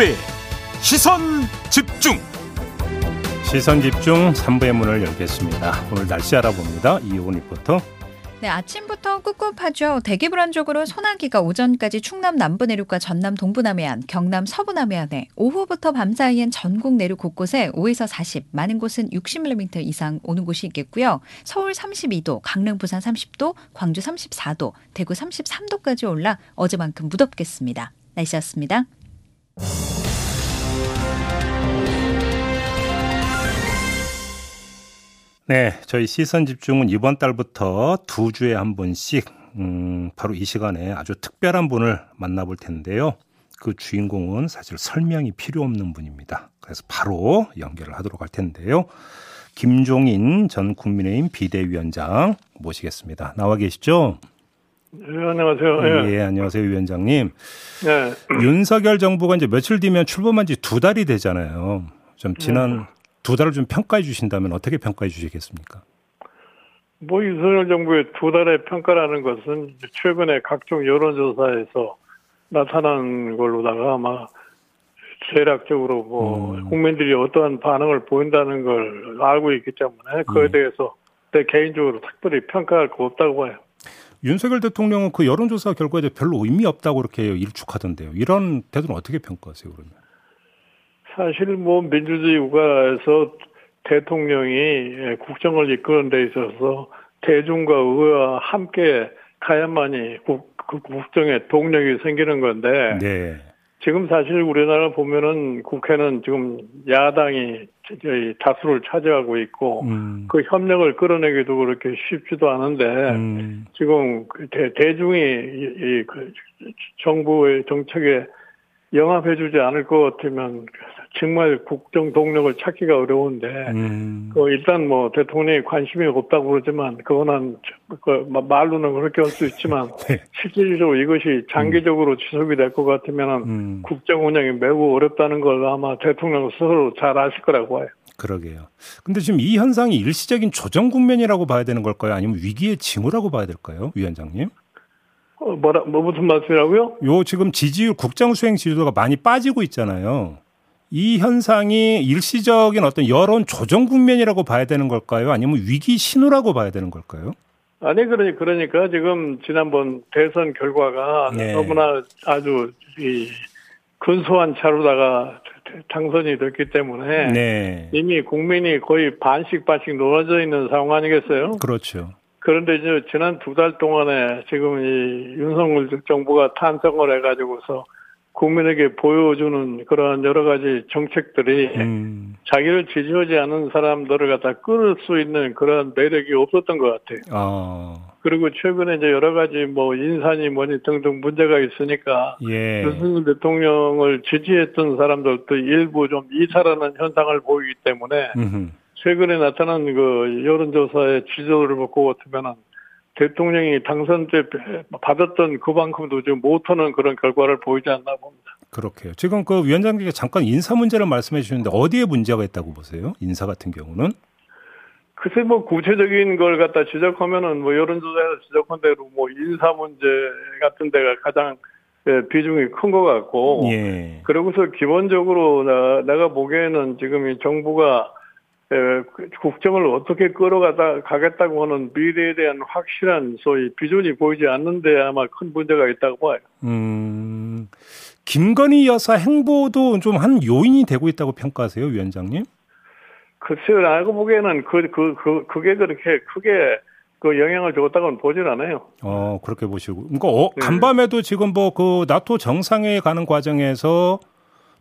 김종배 시선 집중 시선 집중 3부의 문을 열겠습니다. 오늘 날씨 알아봅니다. 이호은 리포터. 네, 아침부터 꿉꿉하죠. 대기 불안 쪽으로 소나기가 오전까지 충남 남부 내륙과 전남 동부 남해안, 경남 서부 남해안에 오후부터 밤 사이엔 전국 내륙 곳곳에 5에서 40, 많은 곳은 60mm 이상 오는 곳이 있겠고요. 서울 32도, 강릉 부산 30도, 광주 34도, 대구 33도까지 올라 어제만큼 무덥겠습니다. 날씨였습니다. 네, 저희 시선 집중은 이번 달부터 두 주에 한 번씩 음, 바로 이 시간에 아주 특별한 분을 만나볼 텐데요. 그 주인공은 사실 설명이 필요 없는 분입니다. 그래서 바로 연결을 하도록 할 텐데요. 김종인 전 국민의힘 비대위원장 모시겠습니다. 나와 계시죠? 네, 안녕하세요. 예, 예 안녕하세요, 위원장님. 네. 윤석열 정부가 이제 며칠 뒤면 출범한 지 두 달이 되잖아요. 좀 지난 네. 두 달을 좀 평가해 주신다면 어떻게 평가해 주시겠습니까? 뭐 윤석열 정부의 두 달의 평가라는 것은 최근에 각종 여론조사에서 나타난 걸로다가 아마 대략적으로 뭐 음. 국민들이 어떠한 반응을 보인다는 걸 알고 있기 때문에 그에 음. 대해서 내 개인적으로 특별히 평가할 거 없다고 봐요. 윤석열 대통령은 그 여론조사 결과에 별로 의미 없다고 그렇게 일축하던데요. 이런 태도는 어떻게 평가하세요, 그러면? 사실 뭐 민주주의 국가에서 대통령이 국정을 이끄는 데 있어서 대중과 의회와 함께 가야만이 국, 그 국정에 동력이 생기는 건데 네. 지금 사실 우리나라 보면은 국회는 지금 야당이 저희 다수를 차지하고 있고 음. 그 협력을 끌어내기도 그렇게 쉽지도 않은데 음. 지금 그 대, 대중이 이, 이, 그 정부의 정책에 영합해주지 않을 것 같으면 정말 국정 동력을 찾기가 어려운데 음. 그 일단 뭐 대통령이 관심이 없다고 그러지만 그거는 그 말로는 그렇게 할 수 있지만 네. 실질적으로 이것이 장기적으로 지속이 될 것 같으면 음. 국정 운영이 매우 어렵다는 걸 아마 대통령 스스로 잘 아실 거라고 봐요. 그러게요. 근데 지금 이 현상이 일시적인 조정 국면이라고 봐야 되는 걸까요? 아니면 위기의 징후라고 봐야 될까요, 위원장님? 어, 뭐라 뭐 무슨 말씀이라고요? 요 지금 지지율 국정 수행 지지도가 많이 빠지고 있잖아요. 이 현상이 일시적인 어떤 여론 조정 국면이라고 봐야 되는 걸까요? 아니면 위기 신호라고 봐야 되는 걸까요? 아니 그러니 그러니까 지금 지난번 대선 결과가 네. 너무나 아주 이 근소한 차로다가 당선이 됐기 때문에 네. 이미 국민이 거의 반씩 반씩 놀아져 있는 상황 아니겠어요? 그렇죠. 그런데 이제 지난 두 달 동안에 지금 이 윤석열 정부가 탄생을 해가지고서 국민에게 보여주는 그러한 여러 가지 정책들이 음. 자기를 지지하지 않은 사람들을 갖다 끌을 수 있는 그런 매력이 없었던 것 같아요. 아. 그리고 최근에 이제 여러 가지 뭐 인사니 뭐니 등등 문제가 있으니까 예. 윤석열 대통령을 지지했던 사람들도 일부 좀 이탈하는 현상을 보이기 때문에 음흠. 최근에 나타난 그 여론조사의 지지도를 보고 같으면은 대통령이 당선 때 받았던 그만큼도 지금 못하는 그런 결과를 보이지 않나 봅니다. 그렇게요. 지금 그 위원장님께 잠깐 인사 문제를 말씀해 주시는데 어디에 문제가 있다고 보세요? 인사 같은 경우는? 글쎄 뭐 구체적인 걸 갖다 지적하면은 뭐 여론조사에서 지적한 대로 뭐 인사 문제 같은 데가 가장 예, 비중이 큰 것 같고 예. 그러고서 기본적으로 나, 내가 보기에는 지금 이 정부가 그 국정을 어떻게 끌어가다 가겠다고 하는 미래에 대한 확실한 소위 비전이 보이지 않는데 아마 큰 문제가 있다고 봐요. 음, 김건희 여사 행보도 좀 한 요인이 되고 있다고 평가하세요, 위원장님? 글쎄요, 알고 보기에는 그, 그, 그, 그게 그렇게 크게 그 영향을 줬다고는 보질 않아요. 어, 그렇게 보시고. 그러니까 어, 네. 간밤에도 지금 뭐 그 나토 정상회의 가는 과정에서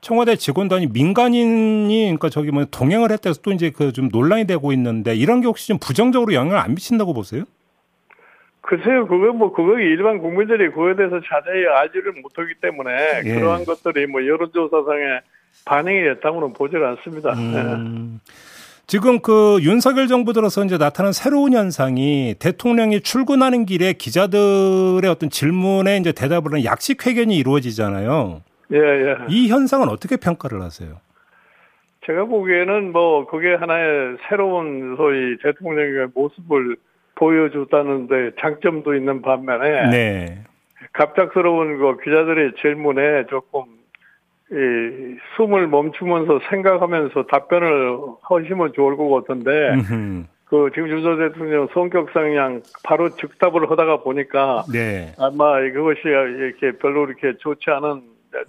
청와대 직원단이 민간인이 그러니까 저기 뭐 동행을 했다해서 또 이제 그 좀 논란이 되고 있는데 이런 게 혹시 좀 부정적으로 영향을 안 미친다고 보세요? 글쎄요, 그거 뭐, 그거 일반 국민들이 그거에 대해서 자세히 알지를 못하기 때문에 예. 그러한 것들이 뭐 여론조사상에 반영이 됐다고는 보질 않습니다. 음. 지금 그 윤석열 정부 들어서 이제 나타난 새로운 현상이 대통령이 출근하는 길에 기자들의 어떤 질문에 이제 대답을 하는 약식 회견이 이루어지잖아요. 예, 예. 이 현상은 어떻게 평가를 하세요? 제가 보기에는 뭐 그게 하나의 새로운 소위 대통령의 모습을 보여줬다는데 장점도 있는 반면에 네. 갑작스러운 그 기자들의 질문에 조금 이 숨을 멈추면서 생각하면서 답변을 하시면 좋을 것 같은데 음흠. 그 지금 윤석 대통령 성격상 그냥 바로 즉답을 하다가 보니까 네. 아마 그것이 이렇게 별로 이렇게 좋지 않은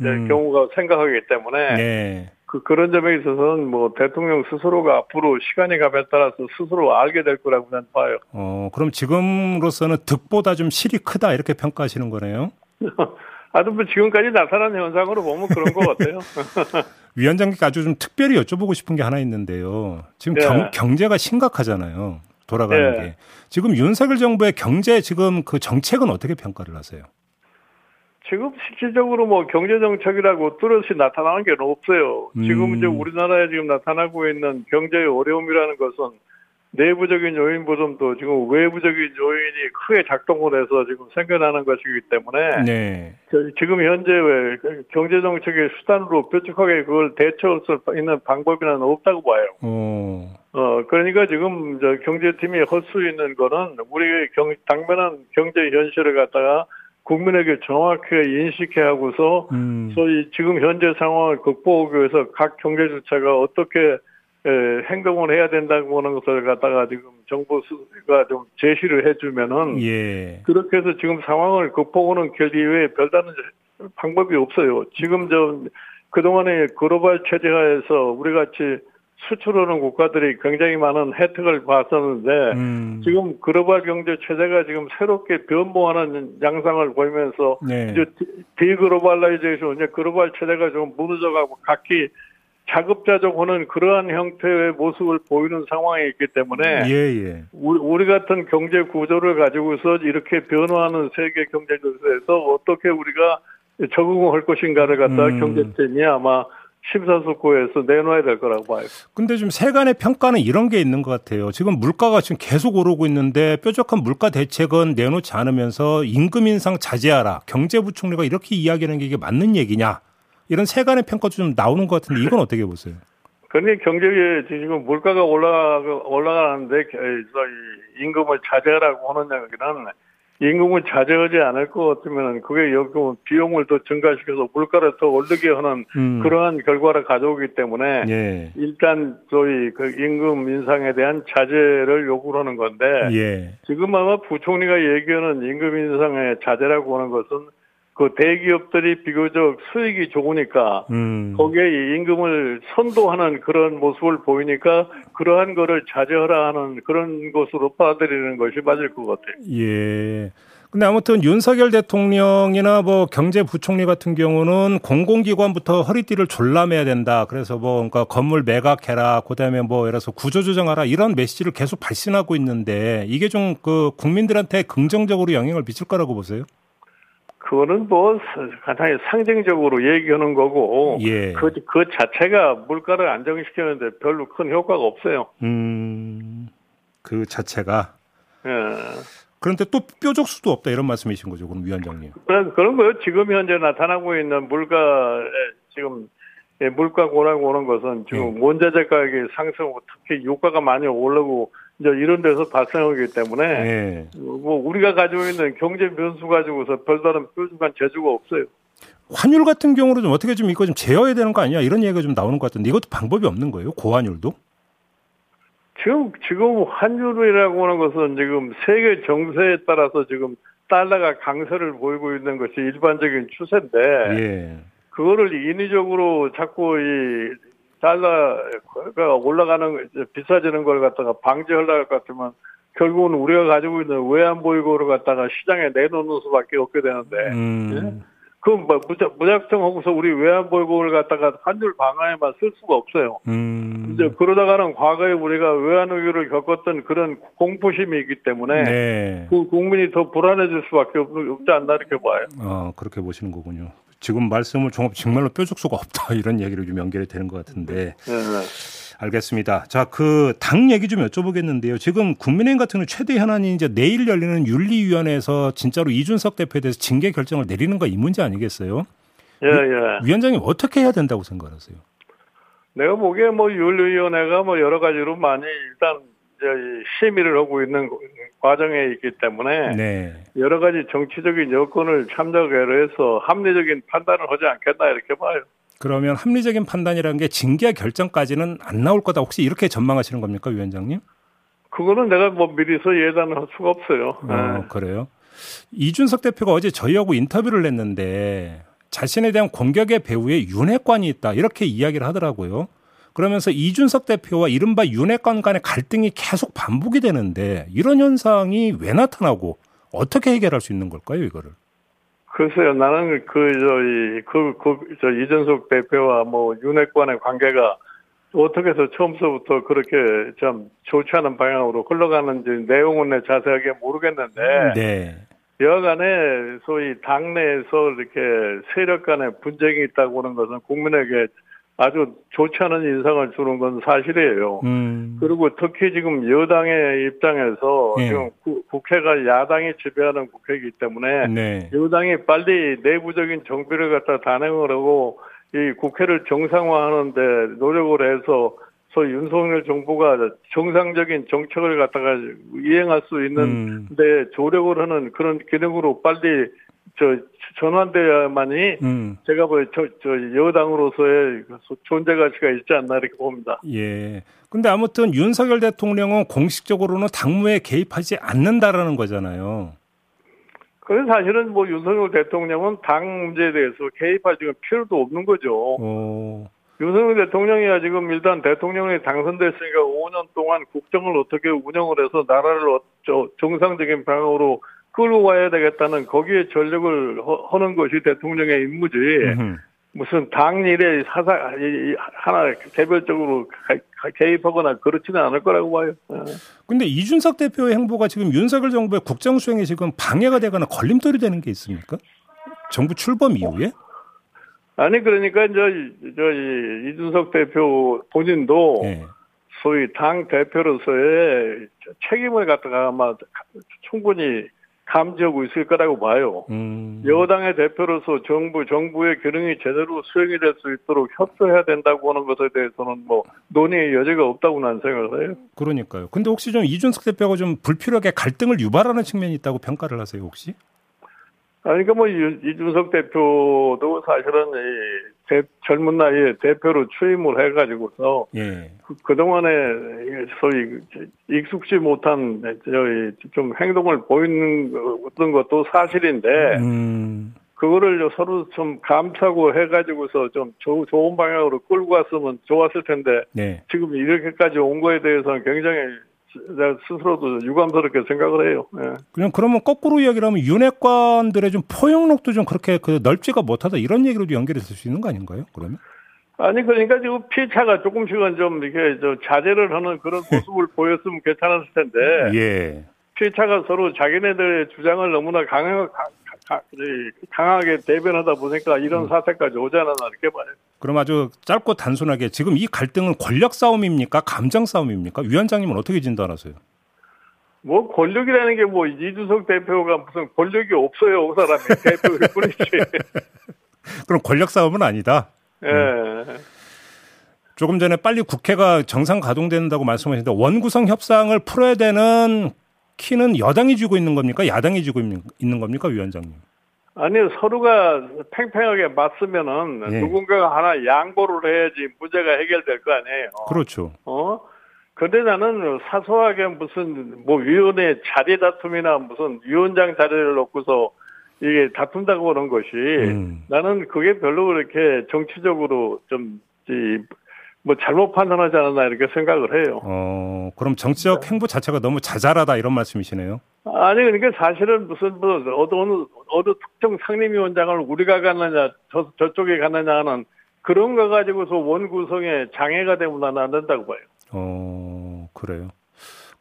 음. 경우가 생각하기 때문에 네. 그 그런 점에 있어서는 뭐 대통령 스스로가 앞으로 시간이 감에 따라서 스스로 알게 될 거라고 저는 봐요. 어, 그럼 지금으로서는 득보다 좀 실이 크다 이렇게 평가하시는 거네요. 아주 뭐 지금까지 나타난 현상으로 보면 그런 것 같아요. 위원장님께 아주 좀 특별히 여쭤보고 싶은 게 하나 있는데요. 지금 네. 경, 경제가 심각하잖아요. 돌아가는 네. 게. 지금 윤석열 정부의 경제 지금 그 정책은 어떻게 평가를 하세요? 지금 실질적으로 뭐 경제 정책이라고 뚜렷이 나타나는 게 없어요. 지금 음. 이제 우리나라에 지금 나타나고 있는 경제의 어려움이라는 것은 내부적인 요인보다도 지금 외부적인 요인이 크게 작동을 해서 지금 생겨나는 것이기 때문에 네. 저- 지금 현재 왜 경제 정책의 수단으로 뾰족하게 그걸 대처할 수 있는 방법이는 없다고 봐요. 어. 어 그러니까 지금 저 경제팀이 할 수 있는 거는 우리의 경 당면한 경제 현실을 갖다가 국민에게 정확하게 인식해 하고서 음. 소위 지금 현재 상황을 극복하기 위해서 각 경제 주체가 어떻게 에, 행동을 해야 된다고 하는 것을 갖다가 지금 정부가 좀 제시를 해주면은 예. 그렇게 해서 지금 상황을 극복하는 길 이외에 별다른 방법이 없어요. 지금 저 그동안에 글로벌 체제하에서 우리 같이 수출하는 국가들이 굉장히 많은 혜택을 봤었는데 음. 지금 글로벌 경제 체제가 지금 새롭게 변모하는 양상을 보이면서 네. 이제 de- deglobalization 이제 글로벌 체제가 좀 무너져가고 각기 자급자족하는 그러한 형태의 모습을 보이는 상황이 있기 때문에 예, 예. 우리, 우리 같은 경제 구조를 가지고서 이렇게 변화하는 세계 경제 구조에서 어떻게 우리가 적응을 할 것인가를 갖다 음. 경제팀이 아마 심사숙고해서 내놓아야 될 거라고 봐요. 근데 좀 세간의 평가는 이런 게 있는 것 같아요. 지금 물가가 지금 계속 오르고 있는데 뾰족한 물가 대책은 내놓지 않으면서 임금 인상 자제하라. 경제부총리가 이렇게 이야기하는 게 이게 맞는 얘기냐. 이런 세간의 평가도 좀 나오는 것 같은데 이건 어떻게 보세요? 그러니까 경제에 지금 물가가 올라가, 올라가는데 저희 임금을 자제하라고 하는 얘기는 임금을 자제하지 않을 것 같으면 그게 여기 비용을 더 증가시켜서 물가를 더 오르게 하는 음. 그러한 결과를 가져오기 때문에 예. 일단 저희 그 임금 인상에 대한 자제를 요구를 하는 건데 예. 지금 아마 부총리가 얘기하는 임금 인상의 자제라고 하는 것은 그 대기업들이 비교적 수익이 좋으니까 음. 거기에 이 임금을 선도하는 그런 모습을 보이니까 그러한 거를 자제하라 하는 그런 것으로 받아들이는 것이 맞을 것 같아요. 예. 근데 아무튼 윤석열 대통령이나 뭐 경제부총리 같은 경우는 공공기관부터 허리띠를 졸라매야 된다. 그래서 뭐 그러니까 건물 매각해라. 그다음에 뭐 예를 들어서 구조조정하라. 이런 메시지를 계속 발신하고 있는데 이게 좀 그 국민들한테 긍정적으로 영향을 미칠 거라고 보세요? 그거는 뭐 간단히 상징적으로 얘기하는 거고 예. 그, 그 자체가 물가를 안정시키는데 별로 큰 효과가 없어요. 음. 그 자체가 예. 그런데 또 뾰족수도 없다 이런 말씀이신 거죠, 그럼 위원장님. 그런 그런 거요. 지금 현재 나타나고 있는 물가에 지금 예, 물가 고라고 오는 것은 지금 네. 원자재 가격이 상승하고 특히 유가가 많이 오르고 이제 이런 데서 발생하기 때문에 예. 뭐 우리가 가지고 있는 경제 변수 가지고서 별다른 뾰족한 재주가 없어요. 환율 같은 경우는 좀 어떻게 좀 이거 좀 제어해야 되는 거 아니야? 이런 얘기가 좀 나오는 것 같은데 이것도 방법이 없는 거예요? 고환율도? 지금 지금 환율이라고 하는 것은 지금 세계 정세에 따라서 지금 달러가 강세를 보이고 있는 것이 일반적인 추세인데 예. 그거를 인위적으로 자꾸 이 달러가 올라가는 거, 비싸지는 걸 갖다가 방지하려고 할것 같으면 결국은 우리가 가지고 있는 외환 보유고를 갖다가 시장에 내놓는 수밖에 없게 되는데 음. 그건 뭐 무작, 무작정 하고서 우리 외환 보유고를 갖다가 환율 방어에만 쓸 수가 없어요. 음. 이제 그러다가는 과거에 우리가 외환 위기를 겪었던 그런 공포심이 있기 때문에 네. 그 국민이 더 불안해질 수밖에 없, 없지 않나 이렇게 봐요. 아, 그렇게 보시는 거군요. 지금 말씀을 종- 정말로 뾰족 수가 없다 이런 얘기를 좀 연결이 되는 것 같은데 네, 네. 알겠습니다. 자, 그 당 얘기 좀 여쭤보겠는데요. 지금 국민의힘 같은 경우 최대 현안이 이제 내일 열리는 윤리위원회에서 진짜로 이준석 대표에 대해서 징계 결정을 내리는 거 이 문제 아니겠어요? 예, 예. 위원장님 어떻게 해야 된다고 생각하세요? 내가 보기에 뭐 윤리위원회가 뭐 여러 가지로 많이 일단 심의를 하고 있는 과정에 있기 때문에 네. 여러 가지 정치적인 여건을 참작을 해서 합리적인 판단을 하지 않겠나 이렇게 봐요. 그러면 합리적인 판단이라는 게 징계 결정까지는 안 나올 거다. 혹시 이렇게 전망하시는 겁니까, 위원장님? 그거는 내가 뭐 미리서 예단할 수가 없어요. 어, 네. 그래요. 이준석 대표가 어제 저희하고 인터뷰를 냈는데 자신에 대한 공격의 배후에 윤핵관이 있다 이렇게 이야기를 하더라고요. 그러면서 이준석 대표와 이른바 윤핵관 간의 갈등이 계속 반복이 되는데 이런 현상이 왜 나타나고 어떻게 해결할 수 있는 걸까요, 이거를? 글쎄요, 나는 그, 저희, 그, 그, 저, 이준석 대표와 뭐, 윤핵관의 관계가 어떻게 해서 처음서부터 그렇게 참 좋지 않은 방향으로 흘러가는지 내용은 내 자세하게 모르겠는데, 네. 여간에 소위 당내에서 이렇게 세력 간의 분쟁이 있다고 하는 것은 국민에게 아주 좋지 않은 인상을 주는 건 사실이에요. 음. 그리고 특히 지금 여당의 입장에서 예. 지금 구- 국회가 야당이 지배하는 국회이기 때문에 네. 여당이 빨리 내부적인 정비를 갖다 단행을 하고 이 국회를 정상화하는데 노력을 해서 소위 윤석열 정부가 정상적인 정책을 갖다가 이행할 수 있는 음. 데 조력을 하는 그런 기능으로 빨리 저 전환돼야만이 음. 제가 뭐저 저 여당으로서의 그 존재 가치가 있지 않나 이렇게 봅니다. 예. 근데 아무튼 윤석열 대통령은 공식적으로는 당무에 개입하지 않는다라는 거잖아요. 그래서 사실은 뭐 윤석열 대통령은 당 문제에 대해서 개입할 지금 필요도 없는 거죠. 어. 윤석열 대통령이야 지금 일단 대통령이 당선됐으니까 5년 동안 국정을 어떻게 운영을 해서 나라를 어- 저 정상적인 방향으로 끌고 가야 되겠다는 거기에 전력을 허- 하는 것이 대통령의 임무지. 음흠. 무슨 당 일에 사사 하나 개별적으로 개입하거나 그렇지는 않을 거라고 봐요. 어. 근데 이준석 대표의 행보가 지금 윤석열 정부의 국정 수행에 지금 방해가 되거나 걸림돌이 되는 게 있습니까? 정부 출범 이후에? 아니 그러니까 저, 저 이- 이준석 대표 본인도 예. 소위 당 대표로서의 책임을 갖다가 아마 충분히 감지하고 있을 거라고 봐요. 음. 여당의 대표로서 정부 정부의 기능이 제대로 수행이 될 수 있도록 협조해야 된다고 하는 것에 대해서는 뭐 논의의 여지가 없다고 난 생각을 해요. 그러니까요. 근데 혹시 좀 이준석 대표가 좀 불필요하게 갈등을 유발하는 측면이 있다고 평가를 하세요, 혹시? 아니, 그러니까 뭐, 이- 이준석 대표도 사실은 이 대- 젊은 나이에 대표로 취임을 해가지고서 예. 그, 동안에 소위 익숙지 못한 저희 좀 행동을 보이는 것도 사실인데, 음. 그거를 서로 좀 감싸고 해가지고서 좀 조- 좋은 방향으로 끌고 갔으면 좋았을 텐데, 네. 지금 이렇게까지 온 거에 대해서는 굉장히 스스로도 유감스럽게 생각을 해요. 예. 그냥 그러면 거꾸로 이야기를 하면 윤핵관들의 좀 포용력도 좀 그렇게 그 넓지가 못하다 이런 얘기로도 연결이 될수 있는 거 아닌가요? 그러면? 아니 그러니까 지금 피차가 조금씩은 좀 이렇게 저 자제를 하는 그런 모습을 보였으면 괜찮았을 텐데 예. 피차가 서로 자기네들의 주장을 너무나 강하, 가- 가- 이- 강하게 대변하다 보니까 이런 사태까지 오지 않았나 이렇게 봐요. 그럼 아주 짧고 단순하게 지금 이 갈등은 권력 싸움입니까? 감정 싸움입니까? 위원장님은 어떻게 진단하세요? 뭐 권력이라는 게 뭐 이준석 대표가 무슨 권력이 없어요, 그 사람이 대표일 뿐이지. 그럼 권력 싸움은 아니다. 예. 조금 전에 빨리 국회가 정상 가동된다고 말씀하셨는데 원구성 협상을 풀어야 되는 키는 여당이 쥐고 있는 겁니까? 야당이 쥐고 있는 겁니까, 위원장님? 아니 서로가 팽팽하게 맞으면은 예. 누군가가 하나 양보를 해야지 문제가 해결될 거 아니에요. 그렇죠. 어? 근데 나는 사소하게 무슨 뭐 위원회 자리 다툼이나 무슨 위원장 자리를 놓고서 이게 다툰다고 하는 것이 음. 나는 그게 별로 그렇게 정치적으로 좀, 이, 뭐 잘못 판단하지 않았나 이렇게 생각을 해요. 어, 그럼 정치적 행보 자체가 너무 자잘하다 이런 말씀이시네요. 아니, 그러니까 사실은 무슨 뭐 어느, 어느, 특정 상임위원장을 우리가 갔느냐, 저, 저쪽에 갔느냐 하는 그런 거 가지고서 원 구성에 장애가 되면 안 된다고 봐요. 어, 그래요.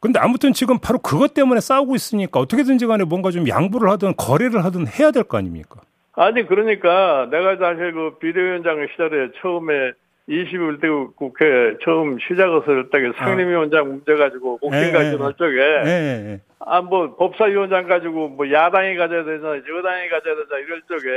근데 아무튼 지금 바로 그것 때문에 싸우고 있으니까 어떻게든지 간에 뭔가 좀 양보를 하든 거래를 하든 해야 될 거 아닙니까? 아니 그러니까 내가 사실 그 비대위원장 시절에 처음에 21대 국회 처음 시작했을 때 상임위원장 문제 가지고 예, 가지고 쪽에 예, 예. 아뭐 법사위원장 가지고 뭐 야당이 가져야 되나 여당이 가져야 되나 이럴 적에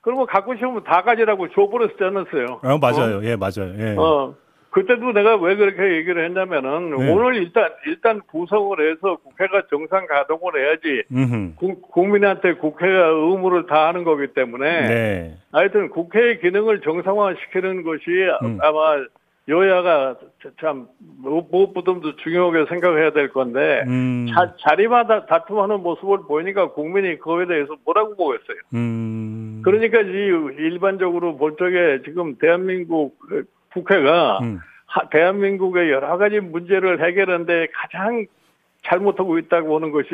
그러면 갖고 싶으면 다 가지라고 줘버렸지 않았어요. 어, 맞아요. 예, 맞아요. 예. 어. 그때도 내가 왜 그렇게 얘기를 했냐면은 네. 오늘 일단 일단 구성을 해서 국회가 정상 가동을 해야지 음흠. 구- 국민한테 국회가 의무를 다하는 거기 때문에 네. 하여튼 국회의 기능을 정상화시키는 것이 음. 아마 여야가 참 무엇보다도 중요하게 생각해야 될 건데 음. 자, 자리마다 다툼하는 모습을 보이니까 국민이 그거에 대해서 뭐라고 보겠어요. 음. 그러니까 이 일반적으로 볼 적에 지금 대한민국 국회가 음. 하- 대한민국의 여러 가지 문제를 해결하는데 가장 잘못하고 있다고 하는 것이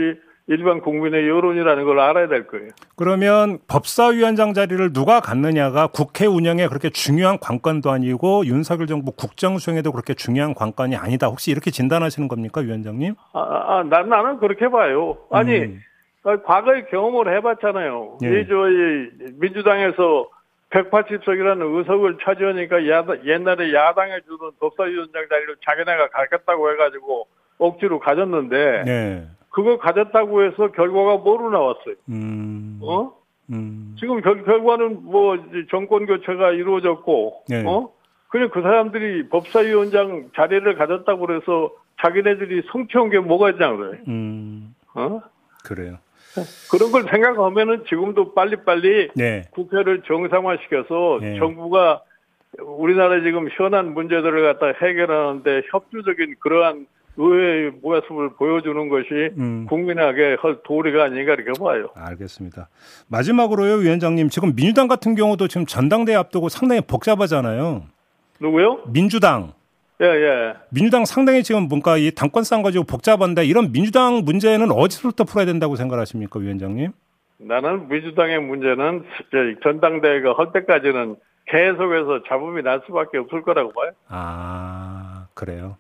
일반 국민의 여론이라는 걸 알아야 될 거예요. 그러면 법사위원장 자리를 누가 갖느냐가 국회 운영에 그렇게 중요한 관건도 아니고 윤석열 정부 국정 수행에도 그렇게 중요한 관건이 아니다. 혹시 이렇게 진단하시는 겁니까, 위원장님? 아, 아, 난, 나는 그렇게 봐요. 아니, 음. 아, 과거에 경험을 해봤잖아요. 예. 이, 저, 이, 민주당에서 180석이라는 의석을 차지하니까 야다- 옛날에 야당에 주던 법사위원장 자리를 자기네가 갖겠다고 해가지고 억지로 가졌는데, 네. 그거 가졌다고 해서 결과가 뭐로 나왔어요? 음. 어? 음. 지금 결, 결과는 뭐 정권 교체가 이루어졌고, 네. 어? 그냥 그 사람들이 법사위원장 자리를 가졌다고 그래서 자기네들이 성취한 게 뭐가 있냐고요. 음. 어? 그래요. 그런 걸 생각하면은 지금도 빨리빨리 네. 국회를 정상화시켜서 네. 정부가 우리나라 지금 현안 문제들을 갖다 해결하는데 협조적인 그러한 의회의 모습을 보여주는 것이 음. 국민에게 할 도리가 아닌가 이렇게 봐요. 알겠습니다. 마지막으로요, 위원장님. 지금 민주당 같은 경우도 지금 전당대회 앞두고 상당히 복잡하잖아요. 누구요? 민주당. 예, 예. 민주당 상당히 지금 뭔가 이 당권 싸움 가지고 복잡한데 이런 민주당 문제는 어디서부터 풀어야 된다고 생각하십니까, 위원장님? 나는 민주당의 문제는 저 전당대회가 할 때까지는 계속해서 잡음이 날 수밖에 없을 거라고 봐요. 아, 그래요.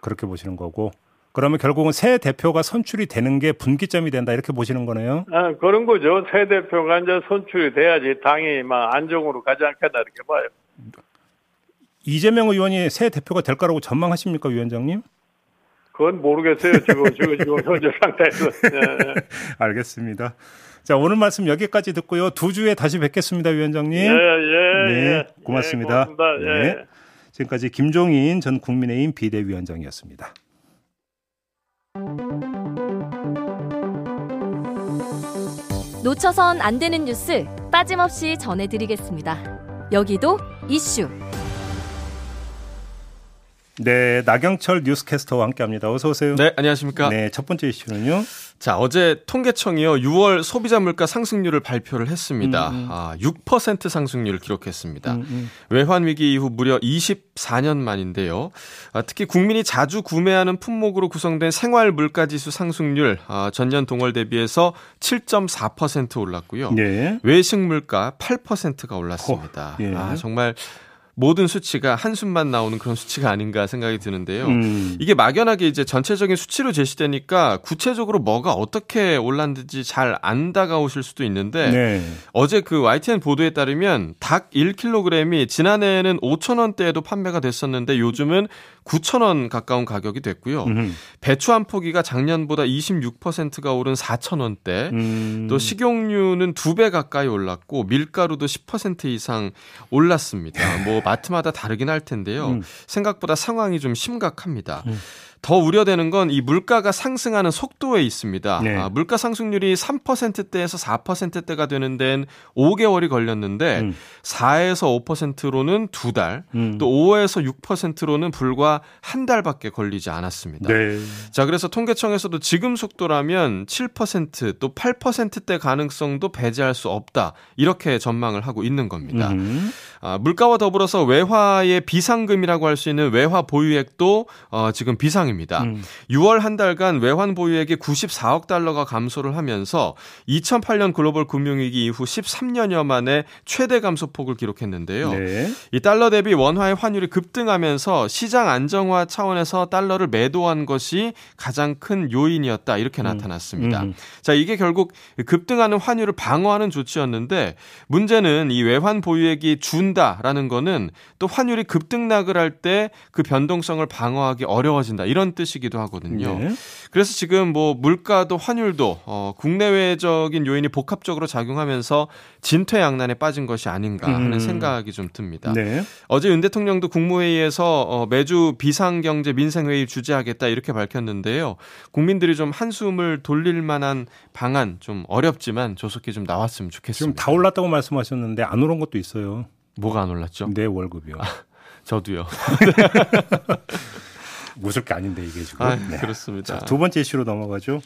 그렇게 보시는 거고. 그러면 결국은 새 대표가 선출이 되는 게 분기점이 된다 이렇게 보시는 거네요. 아, 그런 거죠. 새 대표가 이제 선출이 돼야지 당이 막 안정으로 가지 않겠나 이렇게 봐요. 이재명 의원이 새 대표가 될 거라고 전망하십니까, 위원장님? 그건 모르겠어요. 지금 지금 지금 현재 상태에서. 예, 예. 알겠습니다. 자, 오늘 말씀 여기까지 듣고요. 두 주에 다시 뵙겠습니다, 위원장님. 예, 예, 네, 예. 고맙습니다. 예, 고맙습니다. 예. 네. 지금까지 김종인 전 국민의힘 비대위원장이었습니다. 놓쳐선 안 되는 뉴스 빠짐없이 전해드리겠습니다. 여기도 이슈. 네, 나경철 뉴스캐스터와 함께합니다. 어서 오세요. 네, 안녕하십니까. 네, 첫 번째 이슈는요. 자, 어제 통계청이요, 6월 소비자 물가 상승률을 발표를 했습니다. 음, 음. 아, 6% 상승률을 기록했습니다. 음, 음. 외환 위기 이후 무려 24년 만인데요. 아, 특히 국민이 자주 구매하는 품목으로 구성된 생활 물가 지수 상승률 아, 전년 동월 대비해서 7.4% 올랐고요. 네. 외식 물가 8%가 올랐습니다. 어, 예. 아, 정말 모든 수치가 한숨만 나오는 그런 수치가 아닌가 생각이 드는데요. 음. 이게 막연하게 이제 전체적인 수치로 제시되니까 구체적으로 뭐가 어떻게 올랐는지 잘 안 다가오실 수도 있는데 네. 어제 그 YTN 보도에 따르면 닭 1kg이 지난해에는 5,000원대에도 판매가 됐었는데 요즘은 9,000원 가까운 가격이 됐고요. 음. 배추 한 포기가 작년보다 26%가 오른 4,000원대. 음. 또 식용유는 두 배 가까이 올랐고 밀가루도 10% 이상 올랐습니다. 뭐 마트마다 다르긴 할 텐데요. 음. 생각보다 상황이 좀 심각합니다. 음. 더 우려되는 건 이 물가가 상승하는 속도에 있습니다. 네. 아, 물가 상승률이 3%대에서 4%대가 되는 데는 5개월이 걸렸는데 음. 4에서 5%로는 두 달, 음. 또 5에서 6%로는 불과 한 달밖에 걸리지 않았습니다. 네. 자, 그래서 통계청에서도 지금 속도라면 7%또 8%대 가능성도 배제할 수 없다. 이렇게 전망을 하고 있는 겁니다. 음. 아, 물가와 더불어서 외화의 비상금이라고 할 수 있는 외화 보유액도 어, 지금 비상입니다. 음. 6월 한 달간 외환 보유액이 94억 달러가 감소를 하면서 2008년 글로벌 금융위기 이후 13년여 만에 최대 감소폭을 기록했는데요. 네. 이 달러 대비 원화의 환율이 급등하면서 시장 안정화 차원에서 달러를 매도한 것이 가장 큰 요인이었다 이렇게 나타났습니다. 음. 자, 이게 결국 급등하는 환율을 방어하는 조치였는데 문제는 이 외환 보유액이 준 다라는 거는 또 환율이 급등락을 할 때 그 변동성을 방어하기 어려워진다 이런 뜻이기도 하거든요. 네. 그래서 지금 뭐 물가도 환율도 어, 국내외적인 요인이 복합적으로 작용하면서 진퇴양난에 빠진 것이 아닌가 하는 음. 생각이 좀 듭니다. 네. 어제 윤 대통령도 국무회의에서 어, 매주 비상경제 민생회의 주재하겠다 이렇게 밝혔는데요. 국민들이 좀 한숨을 돌릴 만한 방안 좀 어렵지만 조속히 좀 나왔으면 지금 좋겠습니다. 다 올랐다고 말씀하셨는데 안 오른 것도 있어요. 뭐가 안 올랐죠? 내 월급이요. 저도요. 웃을 게 아닌데 이게 지금. 아, 네. 그렇습니다. 자, 두 번째 이슈로 넘어가죠.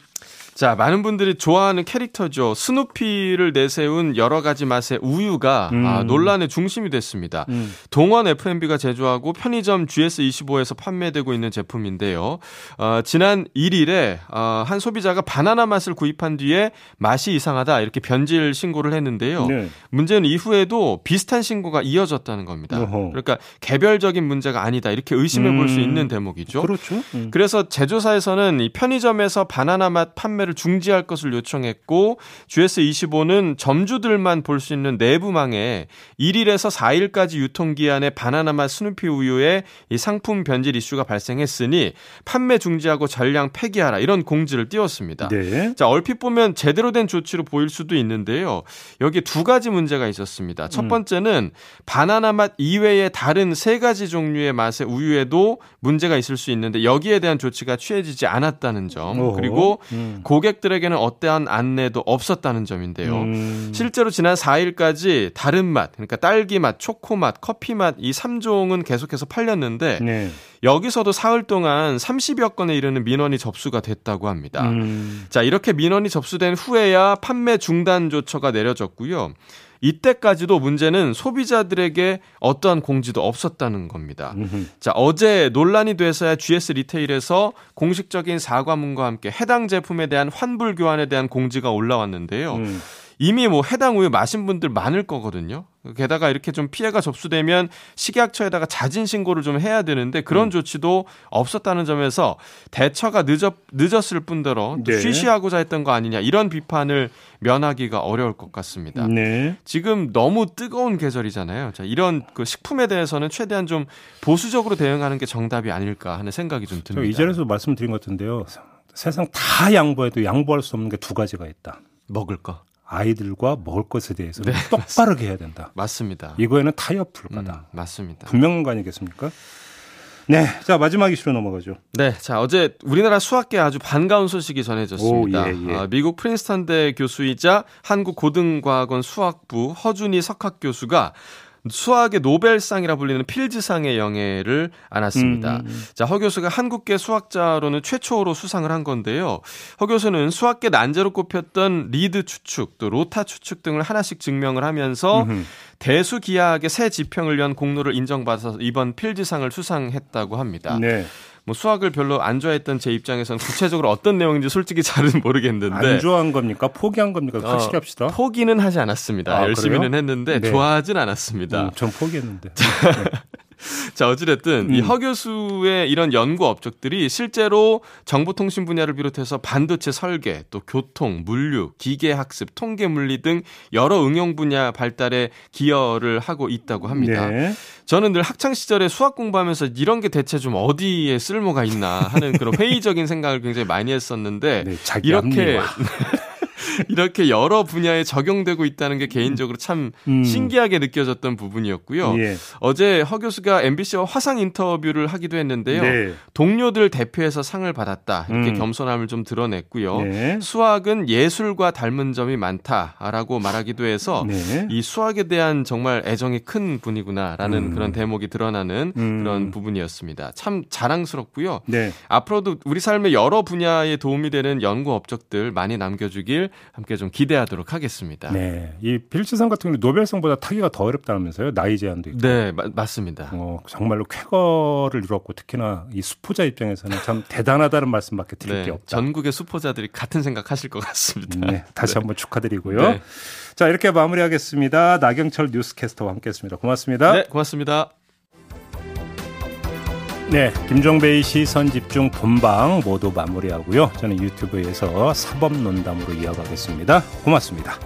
자, 많은 분들이 좋아하는 캐릭터죠. 스누피를 내세운 여러 가지 맛의 우유가 음. 아, 논란의 중심이 됐습니다. 음. 동원 F&B가 제조하고 편의점 GS25에서 판매되고 있는 제품인데요. 어, 지난 1일에 어, 한 소비자가 바나나 맛을 구입한 뒤에 맛이 이상하다 이렇게 변질 신고를 했는데요. 네. 문제는 이후에도 비슷한 신고가 이어졌다는 겁니다. 어허. 그러니까 개별적인 문제가 아니다 이렇게 의심해 볼수 음. 있는 대목이죠. 그렇죠. 음. 그래서 제조사에서는 이 편의점에서 바나나 맛 판매를 중지할 것을 요청했고 GS25는 점주들만 볼 수 있는 내부망에 1일에서 4일까지 유통기한의 바나나 맛 스누피 우유에 이 상품 변질 이슈가 발생했으니 판매 중지하고 전량 폐기하라 이런 공지를 띄웠습니다. 네. 자, 얼핏 보면 제대로 된 조치로 보일 수도 있는데요. 여기 두 가지 문제가 있었습니다. 첫 음. 번째는 바나나 맛 이외의 다른 세 가지 종류의 맛의 우유에도 문제가 있을 수 있는데 여기에 대한 조치가 취해지지 않았다는 점. 어허. 그리고 음. 고객들에게는 어떠한 안내도 없었다는 점인데요. 음. 실제로 지난 4일까지 다른 맛, 그러니까 딸기 맛, 초코 맛, 커피 맛이 3종은 계속해서 팔렸는데 네. 여기서도 사흘 동안 30여 건에 이르는 민원이 접수가 됐다고 합니다. 음. 자, 이렇게 민원이 접수된 후에야 판매 중단 조처가 내려졌고요. 이때까지도 문제는 소비자들에게 어떠한 공지도 없었다는 겁니다. 자, 어제 논란이 돼서야 GS 리테일에서 공식적인 사과문과 함께 해당 제품에 대한 환불 교환에 대한 공지가 올라왔는데요. 음. 이미 뭐 해당 우유 마신 분들 많을 거거든요. 게다가 이렇게 좀 피해가 접수되면 식약처에다가 자진 신고를 좀 해야 되는데 그런 음. 조치도 없었다는 점에서 대처가 늦었, 늦었을 뿐더러 또 네. 쉬쉬하고자 했던 거 아니냐 이런 비판을 면하기가 어려울 것 같습니다. 네. 지금 너무 뜨거운 계절이잖아요. 자, 이런 그 식품에 대해서는 최대한 좀 보수적으로 대응하는 게 정답이 아닐까 하는 생각이 좀저 듭니다. 이전에도 말씀드린 것 같은데요. 세상 다 양보해도 양보할 수 없는 게 두 가지가 있다. 먹을 거 아이들과 먹을 것에 대해서는 네. 똑바르게 해야 된다. 맞습니다. 이거에는 타협 음, 불가다. 맞습니다. 분명한 거 아니겠습니까? 네. 자, 마지막 이슈로 넘어가죠. 네, 자 어제 우리나라 수학계 아주 반가운 소식이 전해졌습니다. 오, 예, 예. 아, 미국 프린스턴대 교수이자 한국 고등과학원 수학부 허준희 석학 교수가 수학의 노벨상이라 불리는 필즈상의 영예를 안았습니다. 음, 음. 자, 허 교수가 한국계 수학자로는 최초로 수상을 한 건데요. 허 교수는 수학계 난제로 꼽혔던 리드 추측, 또 로타 추측 등을 하나씩 증명을 하면서 음흠. 대수기하학의 새 지평을 위한 공로를 인정받아서 이번 필즈상을 수상했다고 합니다. 네. 뭐 수학을 별로 안 좋아했던 제 입장에서는 구체적으로 어떤 내용인지 솔직히 잘은 모르겠는데 안 좋아한 겁니까? 포기한 겁니까? 어, 확실히 합시다. 포기는 하지 않았습니다. 아, 열심히는 그래요? 했는데 네. 좋아하진 않았습니다. 음, 전 포기했는데. 자, 어찌됐든 이 음. 허 교수의 이런 연구 업적들이 실제로 정보통신 분야를 비롯해서 반도체 설계, 또 교통, 물류, 기계 학습, 통계 물리 등 여러 응용 분야 발달에 기여를 하고 있다고 합니다. 네. 저는 늘 학창 시절에 수학 공부하면서 이런 게 대체 좀 어디에 쓸모가 있나 하는 그런 회의적인 생각을 굉장히 많이 했었는데 네, 이렇게. 이렇게 여러 분야에 적용되고 있다는 게 개인적으로 참 음. 신기하게 느껴졌던 부분이었고요. 예. 어제 허 교수가 MBC와 화상 인터뷰를 하기도 했는데요. 네. 동료들 대표해서 상을 받았다. 이렇게 음. 겸손함을 좀 드러냈고요. 네. 수학은 예술과 닮은 점이 많다라고 말하기도 해서 네. 이 수학에 대한 정말 애정이 큰 분이구나라는 음. 그런 대목이 드러나는 음. 그런 부분이었습니다. 참 자랑스럽고요. 네. 앞으로도 우리 삶의 여러 분야에 도움이 되는 연구 업적들 많이 남겨주길 함께 좀 기대하도록 하겠습니다. 네. 이 필즈상 같은 경우는 노벨상보다 타기가 더 어렵다면서요. 나이 제한도 있고. 네, 마- 맞습니다. 어, 정말로 쾌거를 이뤘고 특히나 이 수포자 입장에서는 참 대단하다는 말씀밖에 드릴 네, 게 없다. 전국의 수포자들이 같은 생각하실 것 같습니다. 네, 다시 한번 축하드리고요. 네. 자, 이렇게 마무리하겠습니다. 나경철 뉴스캐스터와 함께했습니다. 고맙습니다. 네, 고맙습니다. 네, 김종배의 시선 집중 본방 모두 마무리하고요. 저는 유튜브에서 사법 논담으로 이어가겠습니다. 고맙습니다.